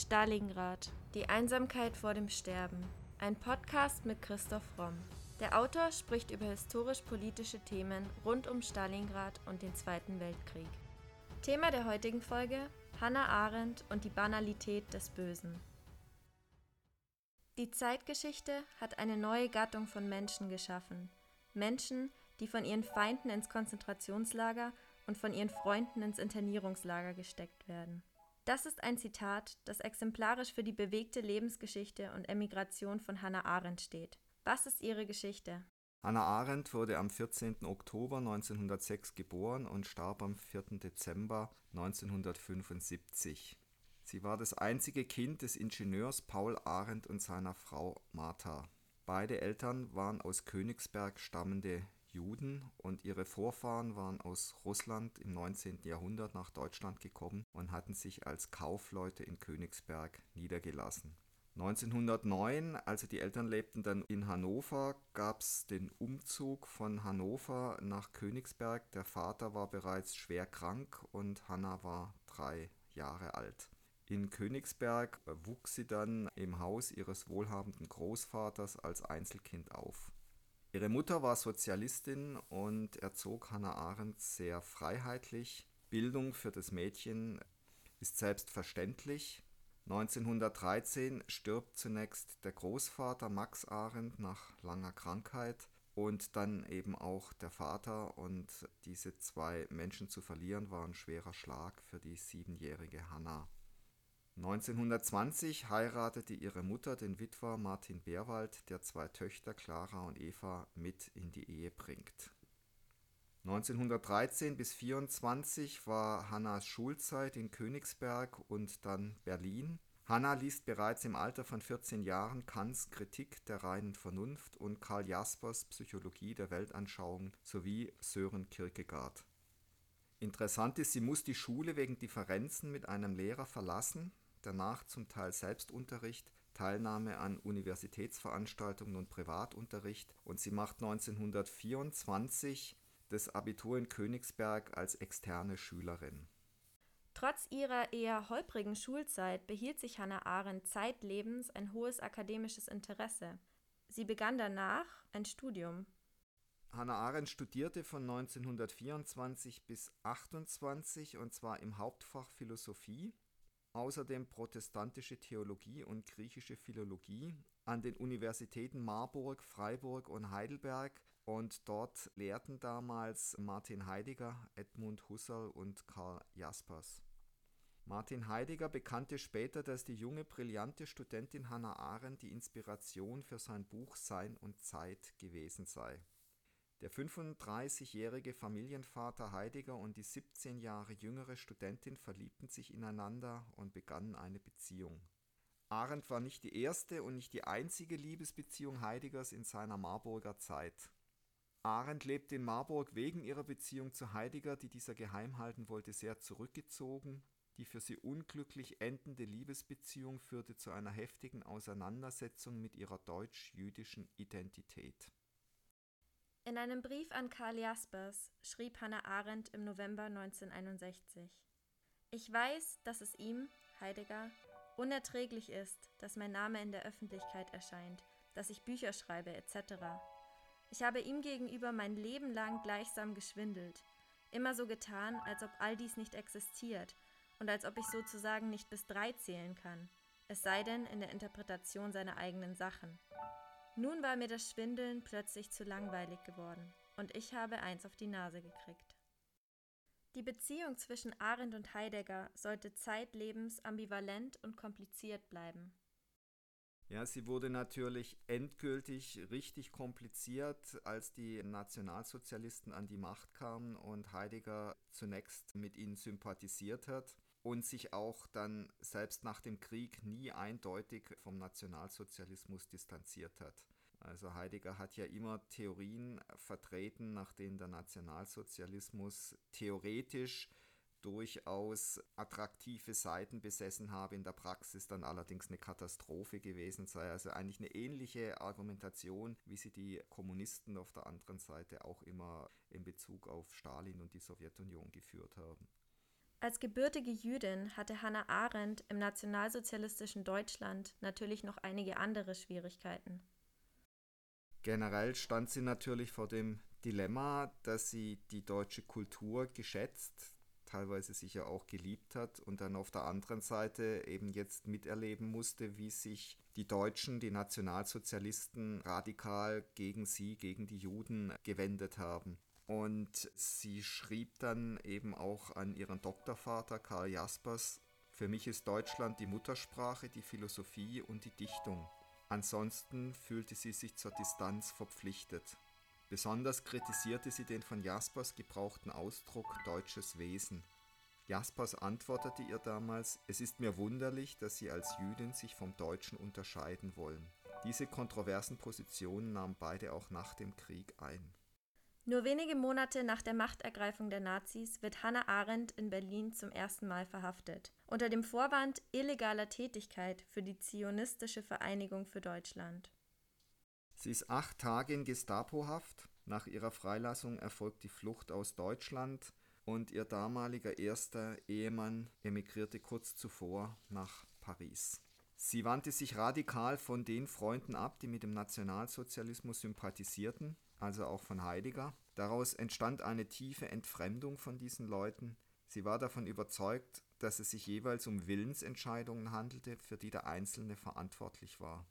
Stalingrad. Die Einsamkeit vor dem Sterben. Ein Podcast mit Christoph Romm. Der Autor spricht über historisch-politische Themen rund um Stalingrad und den Zweiten Weltkrieg. Thema der heutigen Folge: Hannah Arendt und die Banalität des Bösen. Die Zeitgeschichte hat eine neue Gattung von Menschen geschaffen. Menschen, die von ihren Feinden ins Konzentrationslager und von ihren Freunden ins Internierungslager gesteckt werden. Das ist ein Zitat, das exemplarisch für die bewegte Lebensgeschichte und Emigration von Hannah Arendt steht. Was ist ihre Geschichte? Hannah Arendt wurde am 14. Oktober 1906 geboren und starb am 4. Dezember 1975. Sie war das einzige Kind des Ingenieurs Paul Arendt und seiner Frau Martha. Beide Eltern waren aus Königsberg stammende Juden und ihre Vorfahren waren aus Russland im 19. Jahrhundert nach Deutschland gekommen und hatten sich als Kaufleute in Königsberg niedergelassen. 1909, also die Eltern lebten dann in Hannover, gab es den Umzug von Hannover nach Königsberg. Der Vater war bereits schwer krank und Hanna war drei Jahre alt. In Königsberg wuchs sie dann im Haus ihres wohlhabenden Großvaters als Einzelkind auf. Ihre Mutter war Sozialistin und erzog Hannah Arendt sehr freiheitlich. Bildung für das Mädchen ist selbstverständlich. 1913 stirbt zunächst der Großvater Max Arendt nach langer Krankheit und dann eben auch der Vater und diese zwei Menschen zu verlieren war ein schwerer Schlag für die siebenjährige Hannah. 1920 heiratete ihre Mutter den Witwer Martin Berwald, der zwei Töchter Clara und Eva mit in die Ehe bringt. 1913 bis 1924 war Hannas Schulzeit in Königsberg und dann Berlin. Hanna liest bereits im Alter von 14 Jahren Kants Kritik der reinen Vernunft und Karl Jaspers Psychologie der Weltanschauung sowie Sören Kierkegaard. Interessant ist, sie muss die Schule wegen Differenzen mit einem Lehrer verlassen, danach zum Teil Selbstunterricht, Teilnahme an Universitätsveranstaltungen und Privatunterricht und sie macht 1924 das Abitur in Königsberg als externe Schülerin. Trotz ihrer eher holprigen Schulzeit behielt sich Hannah Arendt zeitlebens ein hohes akademisches Interesse. Sie begann danach ein Studium. Hannah Arendt studierte von 1924 bis 1928 und zwar im Hauptfach Philosophie außerdem protestantische Theologie und griechische Philologie an den Universitäten Marburg, Freiburg und Heidelberg und dort lehrten damals Martin Heidegger, Edmund Husserl und Karl Jaspers. Martin Heidegger bekannte später, dass die junge, brillante Studentin Hannah Arendt die Inspiration für sein Buch Sein und Zeit gewesen sei. Der 35-jährige Familienvater Heidegger und die 17 Jahre jüngere Studentin verliebten sich ineinander und begannen eine Beziehung. Arendt war nicht die erste und nicht die einzige Liebesbeziehung Heideggers in seiner Marburger Zeit. Arendt lebte in Marburg wegen ihrer Beziehung zu Heidegger, die dieser geheim halten wollte, sehr zurückgezogen. Die für sie unglücklich endende Liebesbeziehung führte zu einer heftigen Auseinandersetzung mit ihrer deutsch-jüdischen Identität. In einem Brief an Karl Jaspers schrieb Hannah Arendt im November 1961: Ich weiß, dass es ihm, Heidegger, unerträglich ist, dass mein Name in der Öffentlichkeit erscheint, dass ich Bücher schreibe etc. Ich habe ihm gegenüber mein Leben lang gleichsam geschwindelt, immer so getan, als ob all dies nicht existiert und als ob ich sozusagen nicht bis drei zählen kann, es sei denn in der Interpretation seiner eigenen Sachen. Nun war mir das Schwindeln plötzlich zu langweilig geworden und ich habe eins auf die Nase gekriegt. Die Beziehung zwischen Arendt und Heidegger sollte zeitlebens ambivalent und kompliziert bleiben. Ja, sie wurde natürlich endgültig richtig kompliziert, als die Nationalsozialisten an die Macht kamen und Heidegger zunächst mit ihnen sympathisiert hat und sich auch dann selbst nach dem Krieg nie eindeutig vom Nationalsozialismus distanziert hat. Also Heidegger hat ja immer Theorien vertreten, nach denen der Nationalsozialismus theoretisch durchaus attraktive Seiten besessen habe, in der Praxis dann allerdings eine Katastrophe gewesen sei. Also eigentlich eine ähnliche Argumentation, wie sie die Kommunisten auf der anderen Seite auch immer in Bezug auf Stalin und die Sowjetunion geführt haben. Als gebürtige Jüdin hatte Hannah Arendt im nationalsozialistischen Deutschland natürlich noch einige andere Schwierigkeiten. Generell stand sie natürlich vor dem Dilemma, dass sie die deutsche Kultur geschätzt, teilweise sicher auch geliebt hat und dann auf der anderen Seite eben jetzt miterleben musste, wie sich die Deutschen, die Nationalsozialisten radikal gegen sie, gegen die Juden gewendet haben. Und sie schrieb dann eben auch an ihren Doktorvater Karl Jaspers, für mich ist Deutschland die Muttersprache, die Philosophie und die Dichtung. Ansonsten fühlte sie sich zur Distanz verpflichtet. Besonders kritisierte sie den von Jaspers gebrauchten Ausdruck deutsches Wesen. Jaspers antwortete ihr damals, es ist mir wunderlich, dass Sie als Jüdin sich vom Deutschen unterscheiden wollen. Diese kontroversen Positionen nahmen beide auch nach dem Krieg ein. Nur wenige Monate nach der Machtergreifung der Nazis wird Hannah Arendt in Berlin zum ersten Mal verhaftet, unter dem Vorwand illegaler Tätigkeit für die Zionistische Vereinigung für Deutschland. Sie ist acht Tage in Gestapohaft. Nach ihrer Freilassung erfolgt die Flucht aus Deutschland und ihr damaliger erster Ehemann emigrierte kurz zuvor nach Paris. Sie wandte sich radikal von den Freunden ab, die mit dem Nationalsozialismus sympathisierten also auch von Heidegger. Daraus entstand eine tiefe Entfremdung von diesen Leuten. Sie war davon überzeugt, dass es sich jeweils um Willensentscheidungen handelte, für die der Einzelne verantwortlich war.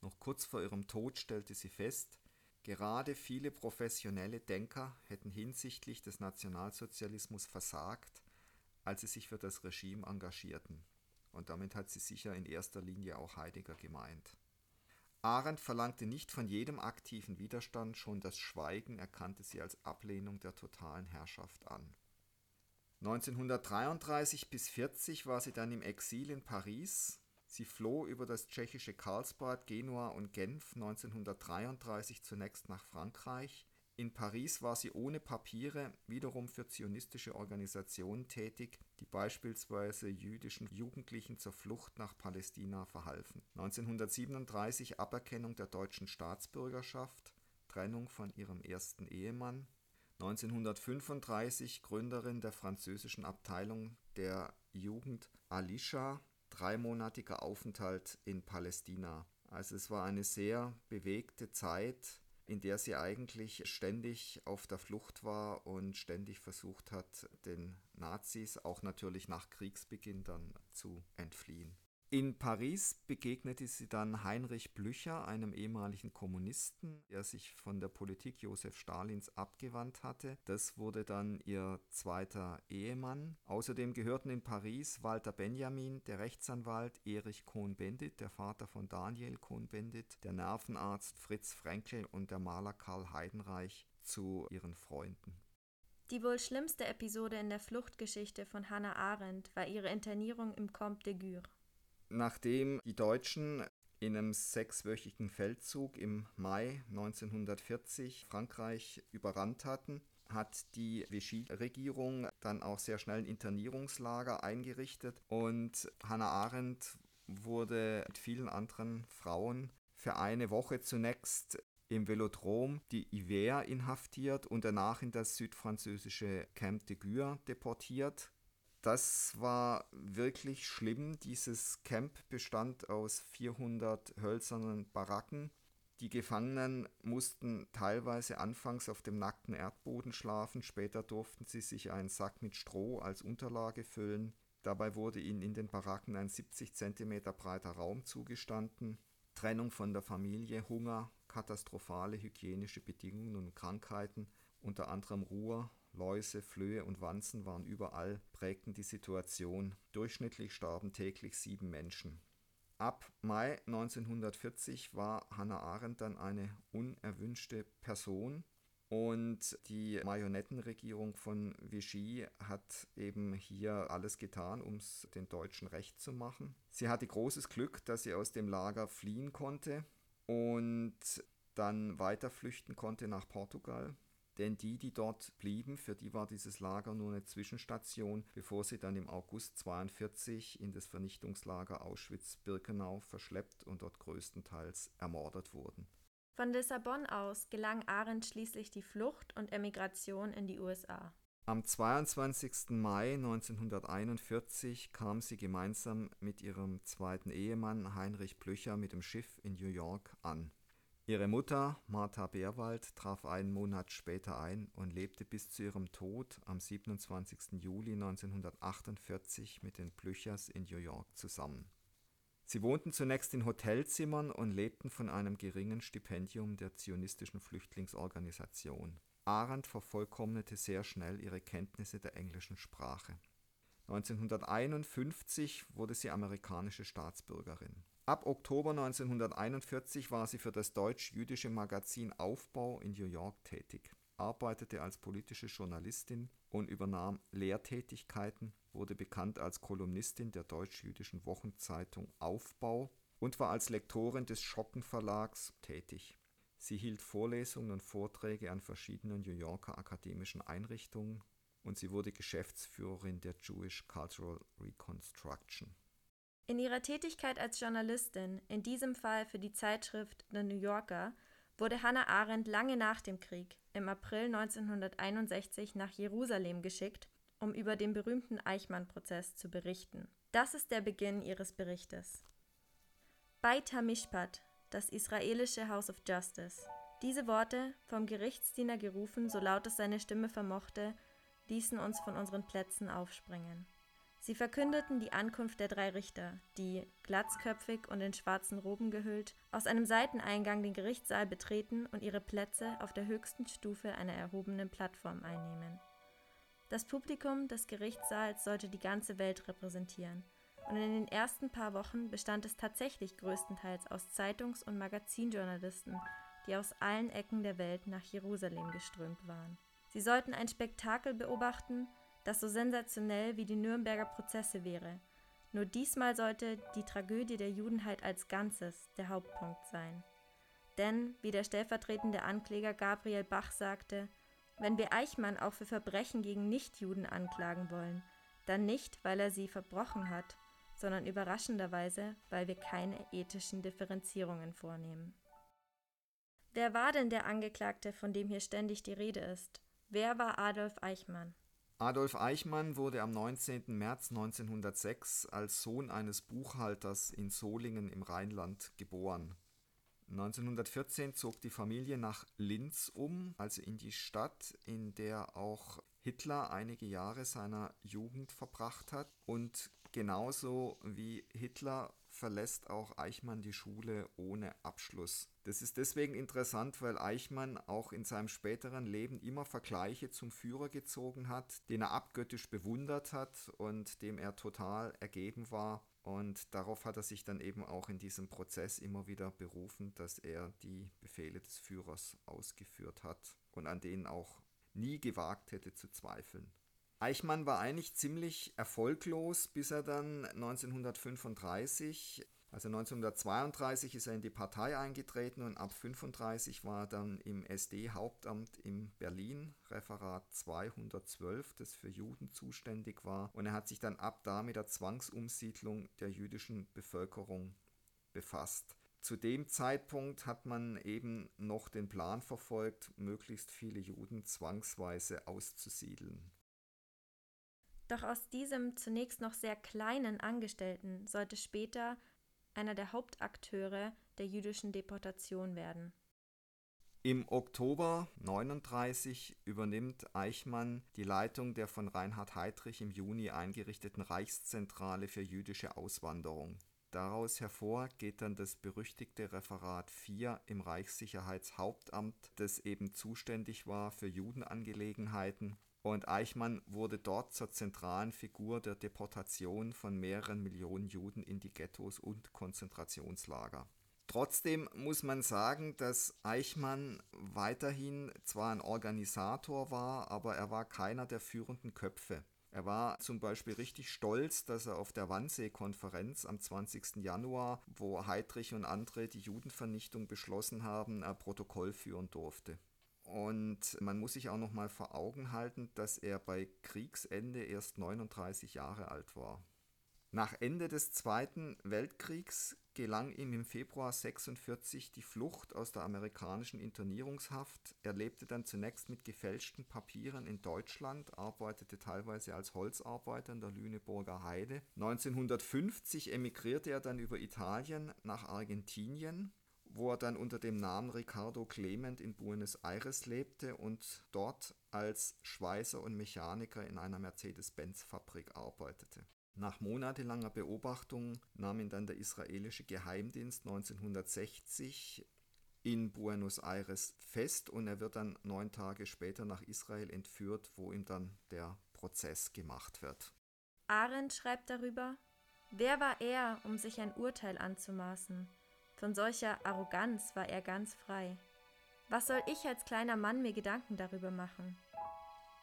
Noch kurz vor ihrem Tod stellte sie fest, gerade viele professionelle Denker hätten hinsichtlich des Nationalsozialismus versagt, als sie sich für das Regime engagierten. Und damit hat sie sicher in erster Linie auch Heidegger gemeint. Arendt verlangte nicht von jedem aktiven Widerstand, schon das Schweigen erkannte sie als Ablehnung der totalen Herrschaft an. 1933 bis 40 war sie dann im Exil in Paris. Sie floh über das tschechische Karlsbad, Genua und Genf 1933 zunächst nach Frankreich, in Paris war sie ohne Papiere wiederum für zionistische Organisationen tätig, die beispielsweise jüdischen Jugendlichen zur Flucht nach Palästina verhalfen. 1937 Aberkennung der deutschen Staatsbürgerschaft, Trennung von ihrem ersten Ehemann. 1935 Gründerin der französischen Abteilung der Jugend Alisha, dreimonatiger Aufenthalt in Palästina. Also es war eine sehr bewegte Zeit in der sie eigentlich ständig auf der Flucht war und ständig versucht hat, den Nazis auch natürlich nach Kriegsbeginn dann zu entfliehen. In Paris begegnete sie dann Heinrich Blücher, einem ehemaligen Kommunisten, der sich von der Politik Josef Stalins abgewandt hatte. Das wurde dann ihr zweiter Ehemann. Außerdem gehörten in Paris Walter Benjamin, der Rechtsanwalt Erich Cohn-Bendit, der Vater von Daniel Cohn-Bendit, der Nervenarzt Fritz Frenkel und der Maler Karl Heidenreich zu ihren Freunden. Die wohl schlimmste Episode in der Fluchtgeschichte von Hannah Arendt war ihre Internierung im Comte de Gure. Nachdem die Deutschen in einem sechswöchigen Feldzug im Mai 1940 Frankreich überrannt hatten, hat die Vichy-Regierung dann auch sehr schnell ein Internierungslager eingerichtet und Hannah Arendt wurde mit vielen anderen Frauen für eine Woche zunächst im Velodrom die Iver inhaftiert und danach in das südfranzösische Camp de Gure deportiert. Das war wirklich schlimm. Dieses Camp bestand aus 400 hölzernen Baracken. Die Gefangenen mussten teilweise anfangs auf dem nackten Erdboden schlafen, später durften sie sich einen Sack mit Stroh als Unterlage füllen. Dabei wurde ihnen in den Baracken ein 70 cm breiter Raum zugestanden. Trennung von der Familie, Hunger, katastrophale hygienische Bedingungen und Krankheiten, unter anderem Ruhr, Läuse, Flöhe und Wanzen waren überall, prägten die Situation. Durchschnittlich starben täglich sieben Menschen. Ab Mai 1940 war Hannah Arendt dann eine unerwünschte Person und die Marionettenregierung von Vichy hat eben hier alles getan, um es den Deutschen recht zu machen. Sie hatte großes Glück, dass sie aus dem Lager fliehen konnte und dann weiter flüchten konnte nach Portugal. Denn die, die dort blieben, für die war dieses Lager nur eine Zwischenstation, bevor sie dann im August 1942 in das Vernichtungslager Auschwitz-Birkenau verschleppt und dort größtenteils ermordet wurden. Von Lissabon aus gelang Arendt schließlich die Flucht und Emigration in die USA. Am 22. Mai 1941 kam sie gemeinsam mit ihrem zweiten Ehemann Heinrich Blücher mit dem Schiff in New York an. Ihre Mutter, Martha Beerwald, traf einen Monat später ein und lebte bis zu ihrem Tod am 27. Juli 1948 mit den Blüchers in New York zusammen. Sie wohnten zunächst in Hotelzimmern und lebten von einem geringen Stipendium der zionistischen Flüchtlingsorganisation. Arendt vervollkommnete sehr schnell ihre Kenntnisse der englischen Sprache. 1951 wurde sie amerikanische Staatsbürgerin. Ab Oktober 1941 war sie für das deutsch-jüdische Magazin Aufbau in New York tätig, arbeitete als politische Journalistin und übernahm Lehrtätigkeiten, wurde bekannt als Kolumnistin der deutsch-jüdischen Wochenzeitung Aufbau und war als Lektorin des Schocken Verlags tätig. Sie hielt Vorlesungen und Vorträge an verschiedenen New Yorker akademischen Einrichtungen und sie wurde Geschäftsführerin der Jewish Cultural Reconstruction. In ihrer Tätigkeit als Journalistin, in diesem Fall für die Zeitschrift The New Yorker, wurde Hannah Arendt lange nach dem Krieg, im April 1961, nach Jerusalem geschickt, um über den berühmten Eichmann-Prozess zu berichten. Das ist der Beginn ihres Berichtes. Beit HaMishpat, das israelische House of Justice. Diese Worte, vom Gerichtsdiener gerufen, so laut es seine Stimme vermochte, ließen uns von unseren Plätzen aufspringen. Sie verkündeten die Ankunft der drei Richter, die, glatzköpfig und in schwarzen Roben gehüllt, aus einem Seiteneingang den Gerichtssaal betreten und ihre Plätze auf der höchsten Stufe einer erhobenen Plattform einnehmen. Das Publikum des Gerichtssaals sollte die ganze Welt repräsentieren, und in den ersten paar Wochen bestand es tatsächlich größtenteils aus Zeitungs- und Magazinjournalisten, die aus allen Ecken der Welt nach Jerusalem geströmt waren. Sie sollten ein Spektakel beobachten, das so sensationell wie die Nürnberger Prozesse wäre. Nur diesmal sollte die Tragödie der Judenheit als Ganzes der Hauptpunkt sein. Denn, wie der stellvertretende Ankläger Gabriel Bach sagte, wenn wir Eichmann auch für Verbrechen gegen Nichtjuden anklagen wollen, dann nicht, weil er sie verbrochen hat, sondern überraschenderweise, weil wir keine ethischen Differenzierungen vornehmen. Wer war denn der Angeklagte, von dem hier ständig die Rede ist? Wer war Adolf Eichmann? Adolf Eichmann wurde am 19. März 1906 als Sohn eines Buchhalters in Solingen im Rheinland geboren. 1914 zog die Familie nach Linz um, also in die Stadt, in der auch Hitler einige Jahre seiner Jugend verbracht hat. Und genauso wie Hitler verlässt auch Eichmann die Schule ohne Abschluss. Das ist deswegen interessant, weil Eichmann auch in seinem späteren Leben immer Vergleiche zum Führer gezogen hat, den er abgöttisch bewundert hat und dem er total ergeben war. Und darauf hat er sich dann eben auch in diesem Prozess immer wieder berufen, dass er die Befehle des Führers ausgeführt hat und an denen auch nie gewagt hätte zu zweifeln. Eichmann war eigentlich ziemlich erfolglos, bis er dann 1935, also 1932 ist er in die Partei eingetreten und ab 1935 war er dann im SD-Hauptamt in Berlin, Referat 212, das für Juden zuständig war. Und er hat sich dann ab da mit der Zwangsumsiedlung der jüdischen Bevölkerung befasst. Zu dem Zeitpunkt hat man eben noch den Plan verfolgt, möglichst viele Juden zwangsweise auszusiedeln. Doch aus diesem zunächst noch sehr kleinen Angestellten sollte später einer der Hauptakteure der jüdischen Deportation werden. Im Oktober 1939 übernimmt Eichmann die Leitung der von Reinhard Heydrich im Juni eingerichteten Reichszentrale für jüdische Auswanderung. Daraus hervor geht dann das berüchtigte Referat 4 im Reichssicherheitshauptamt, das eben zuständig war für Judenangelegenheiten und Eichmann wurde dort zur zentralen Figur der Deportation von mehreren Millionen Juden in die Ghettos und Konzentrationslager. Trotzdem muss man sagen, dass Eichmann weiterhin zwar ein Organisator war, aber er war keiner der führenden Köpfe. Er war zum Beispiel richtig stolz, dass er auf der Wannsee-Konferenz am 20. Januar, wo Heydrich und andere die Judenvernichtung beschlossen haben, ein Protokoll führen durfte. Und man muss sich auch noch mal vor Augen halten, dass er bei Kriegsende erst 39 Jahre alt war. Nach Ende des Zweiten Weltkriegs gelang ihm im Februar 46 die Flucht aus der amerikanischen Internierungshaft. Er lebte dann zunächst mit gefälschten Papieren in Deutschland, arbeitete teilweise als Holzarbeiter in der Lüneburger Heide. 1950 emigrierte er dann über Italien nach Argentinien, wo er dann unter dem Namen Ricardo Clement in Buenos Aires lebte und dort als Schweißer und Mechaniker in einer Mercedes-Benz-Fabrik arbeitete. Nach monatelanger Beobachtung nahm ihn dann der israelische Geheimdienst 1960 in Buenos Aires fest und er wird dann neun Tage später nach Israel entführt, wo ihm dann der Prozess gemacht wird. Arendt schreibt darüber, wer war er, um sich ein Urteil anzumaßen? Von solcher Arroganz war er ganz frei. Was soll ich als kleiner Mann mir Gedanken darüber machen?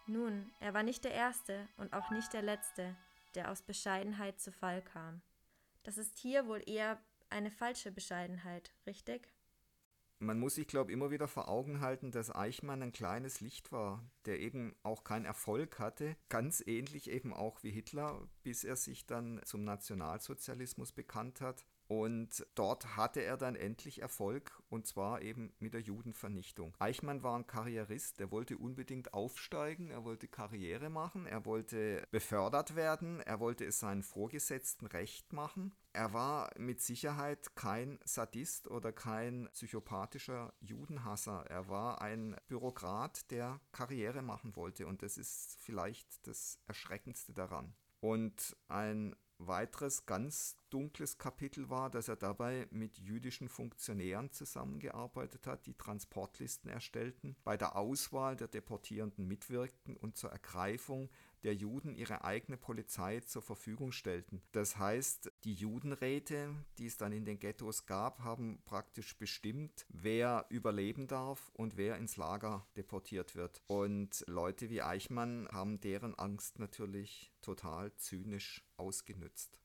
Nun, er war nicht der Erste und auch nicht der Letzte, der aus Bescheidenheit zu Fall kam. Das ist hier wohl eher eine falsche Bescheidenheit, richtig? Man muss sich, glaube ich, immer wieder vor Augen halten, dass Eichmann ein kleines Licht war, der eben auch keinen Erfolg hatte, ganz ähnlich eben auch wie Hitler, bis er sich dann zum Nationalsozialismus bekannt hat und dort hatte er dann endlich Erfolg, und zwar eben mit der Judenvernichtung. Eichmann war ein Karrierist, der wollte unbedingt aufsteigen, er wollte Karriere machen, er wollte befördert werden, er wollte es seinen Vorgesetzten recht machen. Er war mit Sicherheit kein Sadist oder kein psychopathischer Judenhasser. Er war ein Bürokrat, der Karriere machen wollte, und das ist vielleicht das Erschreckendste daran. Und ein weiteres ganz dunkles Kapitel war, dass er dabei mit jüdischen Funktionären zusammengearbeitet hat, die Transportlisten erstellten, bei der Auswahl der Deportierenden mitwirkten und zur Ergreifung der Juden ihre eigene Polizei zur Verfügung stellten. Das heißt, die Judenräte, die es dann in den Ghettos gab, haben praktisch bestimmt, wer überleben darf und wer ins Lager deportiert wird. Und Leute wie Eichmann haben deren Angst natürlich total zynisch ausgenützt.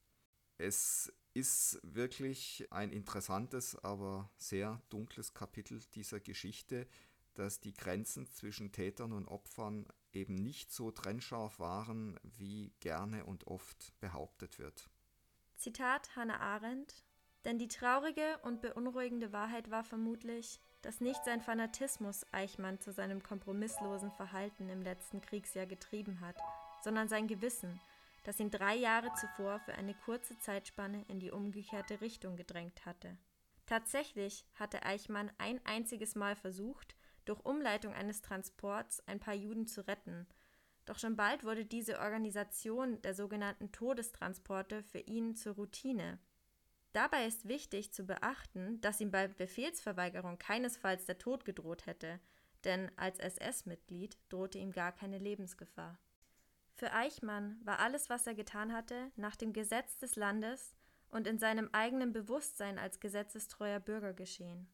Es ist wirklich ein interessantes, aber sehr dunkles Kapitel dieser Geschichte, dass die Grenzen zwischen Tätern und Opfern eben nicht so trennscharf waren, wie gerne und oft behauptet wird. Zitat Hannah Arendt Denn die traurige und beunruhigende Wahrheit war vermutlich, dass nicht sein Fanatismus Eichmann zu seinem kompromisslosen Verhalten im letzten Kriegsjahr getrieben hat, sondern sein Gewissen, das ihn drei Jahre zuvor für eine kurze Zeitspanne in die umgekehrte Richtung gedrängt hatte. Tatsächlich hatte Eichmann ein einziges Mal versucht, durch Umleitung eines Transports ein paar Juden zu retten. Doch schon bald wurde diese Organisation der sogenannten Todestransporte für ihn zur Routine. Dabei ist wichtig zu beachten, dass ihm bei Befehlsverweigerung keinesfalls der Tod gedroht hätte, denn als SS-Mitglied drohte ihm gar keine Lebensgefahr. Für Eichmann war alles, was er getan hatte, nach dem Gesetz des Landes und in seinem eigenen Bewusstsein als gesetzestreuer Bürger geschehen.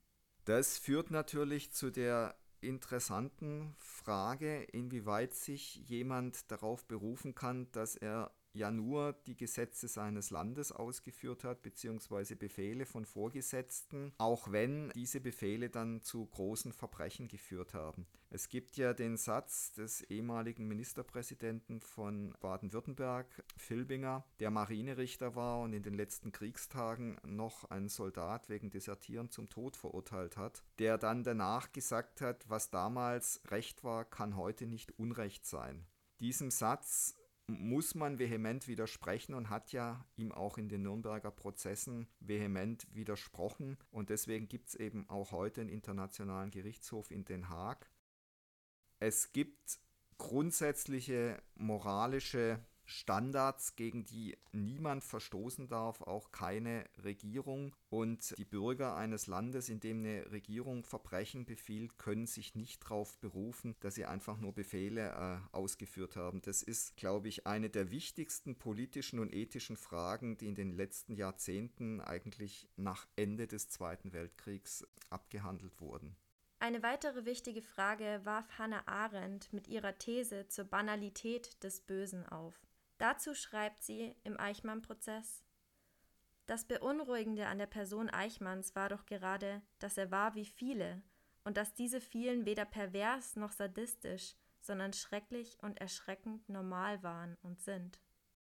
Das führt natürlich zu der interessanten Frage, inwieweit sich jemand darauf berufen kann, dass er ja nur die Gesetze seines Landes ausgeführt hat, beziehungsweise Befehle von Vorgesetzten, auch wenn diese Befehle dann zu großen Verbrechen geführt haben. Es gibt ja den Satz des ehemaligen Ministerpräsidenten von Baden-Württemberg, Filbinger, der Marinerichter war und in den letzten Kriegstagen noch einen Soldat wegen Desertieren zum Tod verurteilt hat, der dann danach gesagt hat, was damals Recht war, kann heute nicht Unrecht sein. Diesem Satz muss man vehement widersprechen und hat ja ihm auch in den Nürnberger Prozessen vehement widersprochen. Und deswegen gibt es eben auch heute einen internationalen Gerichtshof in Den Haag. Es gibt grundsätzliche moralische Standards, gegen die niemand verstoßen darf, auch keine Regierung. Und die Bürger eines Landes, in dem eine Regierung Verbrechen befiehlt, können sich nicht darauf berufen, dass sie einfach nur Befehle äh, ausgeführt haben. Das ist, glaube ich, eine der wichtigsten politischen und ethischen Fragen, die in den letzten Jahrzehnten eigentlich nach Ende des Zweiten Weltkriegs abgehandelt wurden. Eine weitere wichtige Frage warf Hannah Arendt mit ihrer These zur Banalität des Bösen auf. Dazu schreibt sie im Eichmann-Prozess: Das Beunruhigende an der Person Eichmanns war doch gerade, dass er war wie viele und dass diese vielen weder pervers noch sadistisch, sondern schrecklich und erschreckend normal waren und sind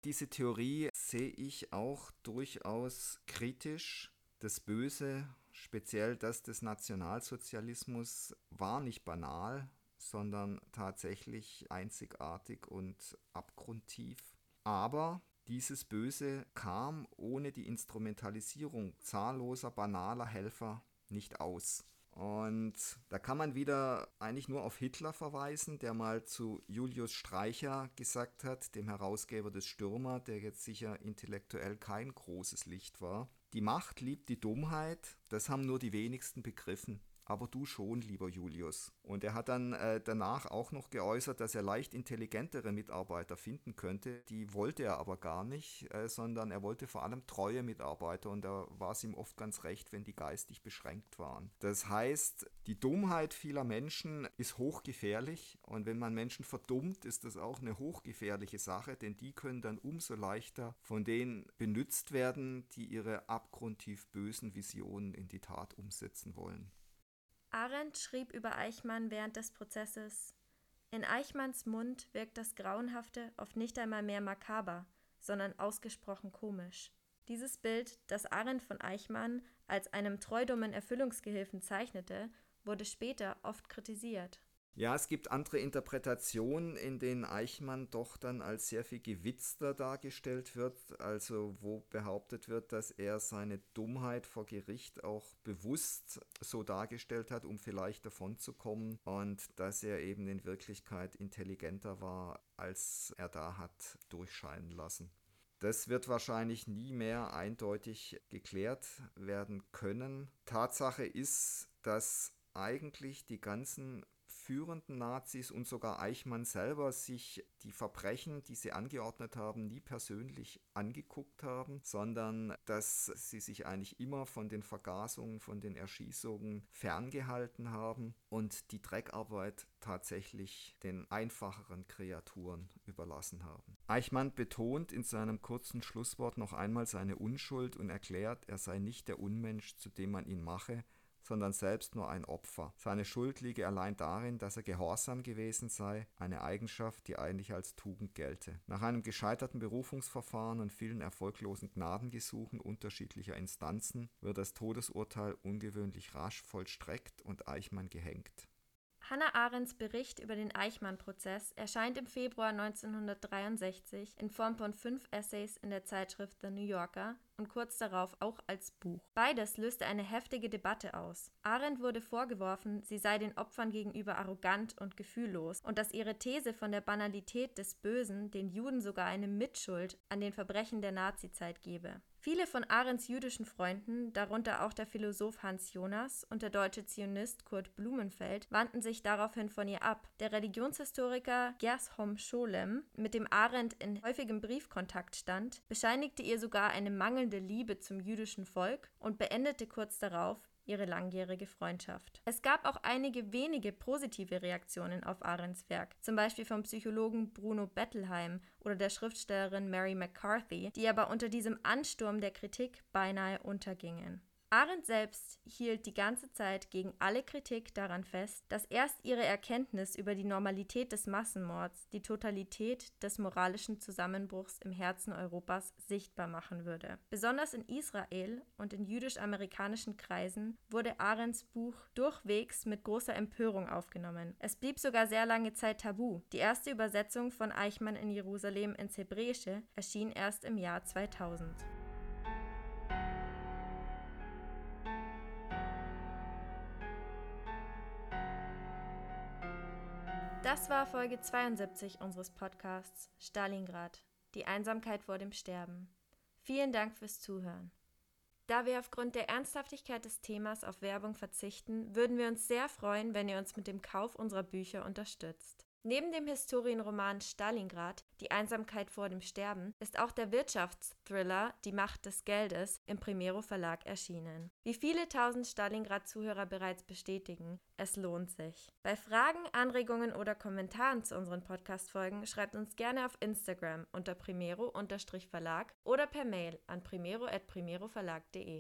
Diese Theorie sehe ich auch durchaus kritisch. Das Böse, speziell das des Nationalsozialismus, war nicht banal, sondern tatsächlich einzigartig und abgrundtief. Aber dieses Böse kam ohne die Instrumentalisierung zahlloser banaler Helfer nicht aus. Und da kann man wieder eigentlich nur auf Hitler verweisen, der mal zu Julius Streicher gesagt hat, dem Herausgeber des Stürmer, der jetzt sicher intellektuell kein großes Licht war. Die Macht liebt die Dummheit, das haben nur die wenigsten begriffen aber du schon, lieber Julius. Und er hat dann äh, danach auch noch geäußert, dass er leicht intelligentere Mitarbeiter finden könnte. Die wollte er aber gar nicht, äh, sondern er wollte vor allem treue Mitarbeiter und da war es ihm oft ganz recht, wenn die geistig beschränkt waren. Das heißt, die Dummheit vieler Menschen ist hochgefährlich und wenn man Menschen verdummt, ist das auch eine hochgefährliche Sache, denn die können dann umso leichter von denen benützt werden, die ihre abgrundtief bösen Visionen in die Tat umsetzen wollen. Arendt schrieb über Eichmann während des Prozesses In Eichmanns Mund wirkt das Grauenhafte oft nicht einmal mehr makaber, sondern ausgesprochen komisch. Dieses Bild, das Arendt von Eichmann als einem treudummen Erfüllungsgehilfen zeichnete, wurde später oft kritisiert. Ja, es gibt andere Interpretationen, in denen Eichmann doch dann als sehr viel gewitzter dargestellt wird, also wo behauptet wird, dass er seine Dummheit vor Gericht auch bewusst so dargestellt hat, um vielleicht davonzukommen und dass er eben in Wirklichkeit intelligenter war, als er da hat durchscheinen lassen. Das wird wahrscheinlich nie mehr eindeutig geklärt werden können. Tatsache ist, dass eigentlich die ganzen führenden Nazis und sogar Eichmann selber sich die Verbrechen, die sie angeordnet haben, nie persönlich angeguckt haben, sondern dass sie sich eigentlich immer von den Vergasungen, von den Erschießungen ferngehalten haben und die Dreckarbeit tatsächlich den einfacheren Kreaturen überlassen haben. Eichmann betont in seinem kurzen Schlusswort noch einmal seine Unschuld und erklärt, er sei nicht der Unmensch, zu dem man ihn mache, sondern selbst nur ein Opfer. Seine Schuld liege allein darin, dass er gehorsam gewesen sei, eine Eigenschaft, die eigentlich als Tugend gelte. Nach einem gescheiterten Berufungsverfahren und vielen erfolglosen Gnadengesuchen unterschiedlicher Instanzen wird das Todesurteil ungewöhnlich rasch vollstreckt und Eichmann gehängt. Hannah Arendts Bericht über den Eichmann-Prozess erscheint im Februar 1963 in Form von fünf Essays in der Zeitschrift The New Yorker und kurz darauf auch als Buch. Beides löste eine heftige Debatte aus. Arendt wurde vorgeworfen, sie sei den Opfern gegenüber arrogant und gefühllos und dass ihre These von der Banalität des Bösen den Juden sogar eine Mitschuld an den Verbrechen der Nazizeit gebe. Viele von Arends jüdischen Freunden, darunter auch der Philosoph Hans Jonas und der deutsche Zionist Kurt Blumenfeld, wandten sich daraufhin von ihr ab. Der Religionshistoriker Gershom Scholem, mit dem Arendt in häufigem Briefkontakt stand, bescheinigte ihr sogar eine mangelnde Liebe zum jüdischen Volk und beendete kurz darauf ihre langjährige Freundschaft. Es gab auch einige wenige positive Reaktionen auf Arends Werk, zum Beispiel vom Psychologen Bruno Bettelheim oder der Schriftstellerin Mary McCarthy, die aber unter diesem Ansturm der Kritik beinahe untergingen. Arendt selbst hielt die ganze Zeit gegen alle Kritik daran fest, dass erst ihre Erkenntnis über die Normalität des Massenmords die Totalität des moralischen Zusammenbruchs im Herzen Europas sichtbar machen würde. Besonders in Israel und in jüdisch-amerikanischen Kreisen wurde Arendts Buch durchwegs mit großer Empörung aufgenommen. Es blieb sogar sehr lange Zeit tabu. Die erste Übersetzung von Eichmann in Jerusalem ins Hebräische erschien erst im Jahr 2000. Das war Folge 72 unseres Podcasts Stalingrad, die Einsamkeit vor dem Sterben. Vielen Dank fürs Zuhören. Da wir aufgrund der Ernsthaftigkeit des Themas auf Werbung verzichten, würden wir uns sehr freuen, wenn ihr uns mit dem Kauf unserer Bücher unterstützt. Neben dem Historienroman Stalingrad, Die Einsamkeit vor dem Sterben, ist auch der Wirtschaftsthriller Die Macht des Geldes im Primero Verlag erschienen. Wie viele tausend Stalingrad-Zuhörer bereits bestätigen, es lohnt sich. Bei Fragen, Anregungen oder Kommentaren zu unseren Podcast-Folgen schreibt uns gerne auf Instagram unter primero-verlag oder per Mail an primero.primeroverlag.de.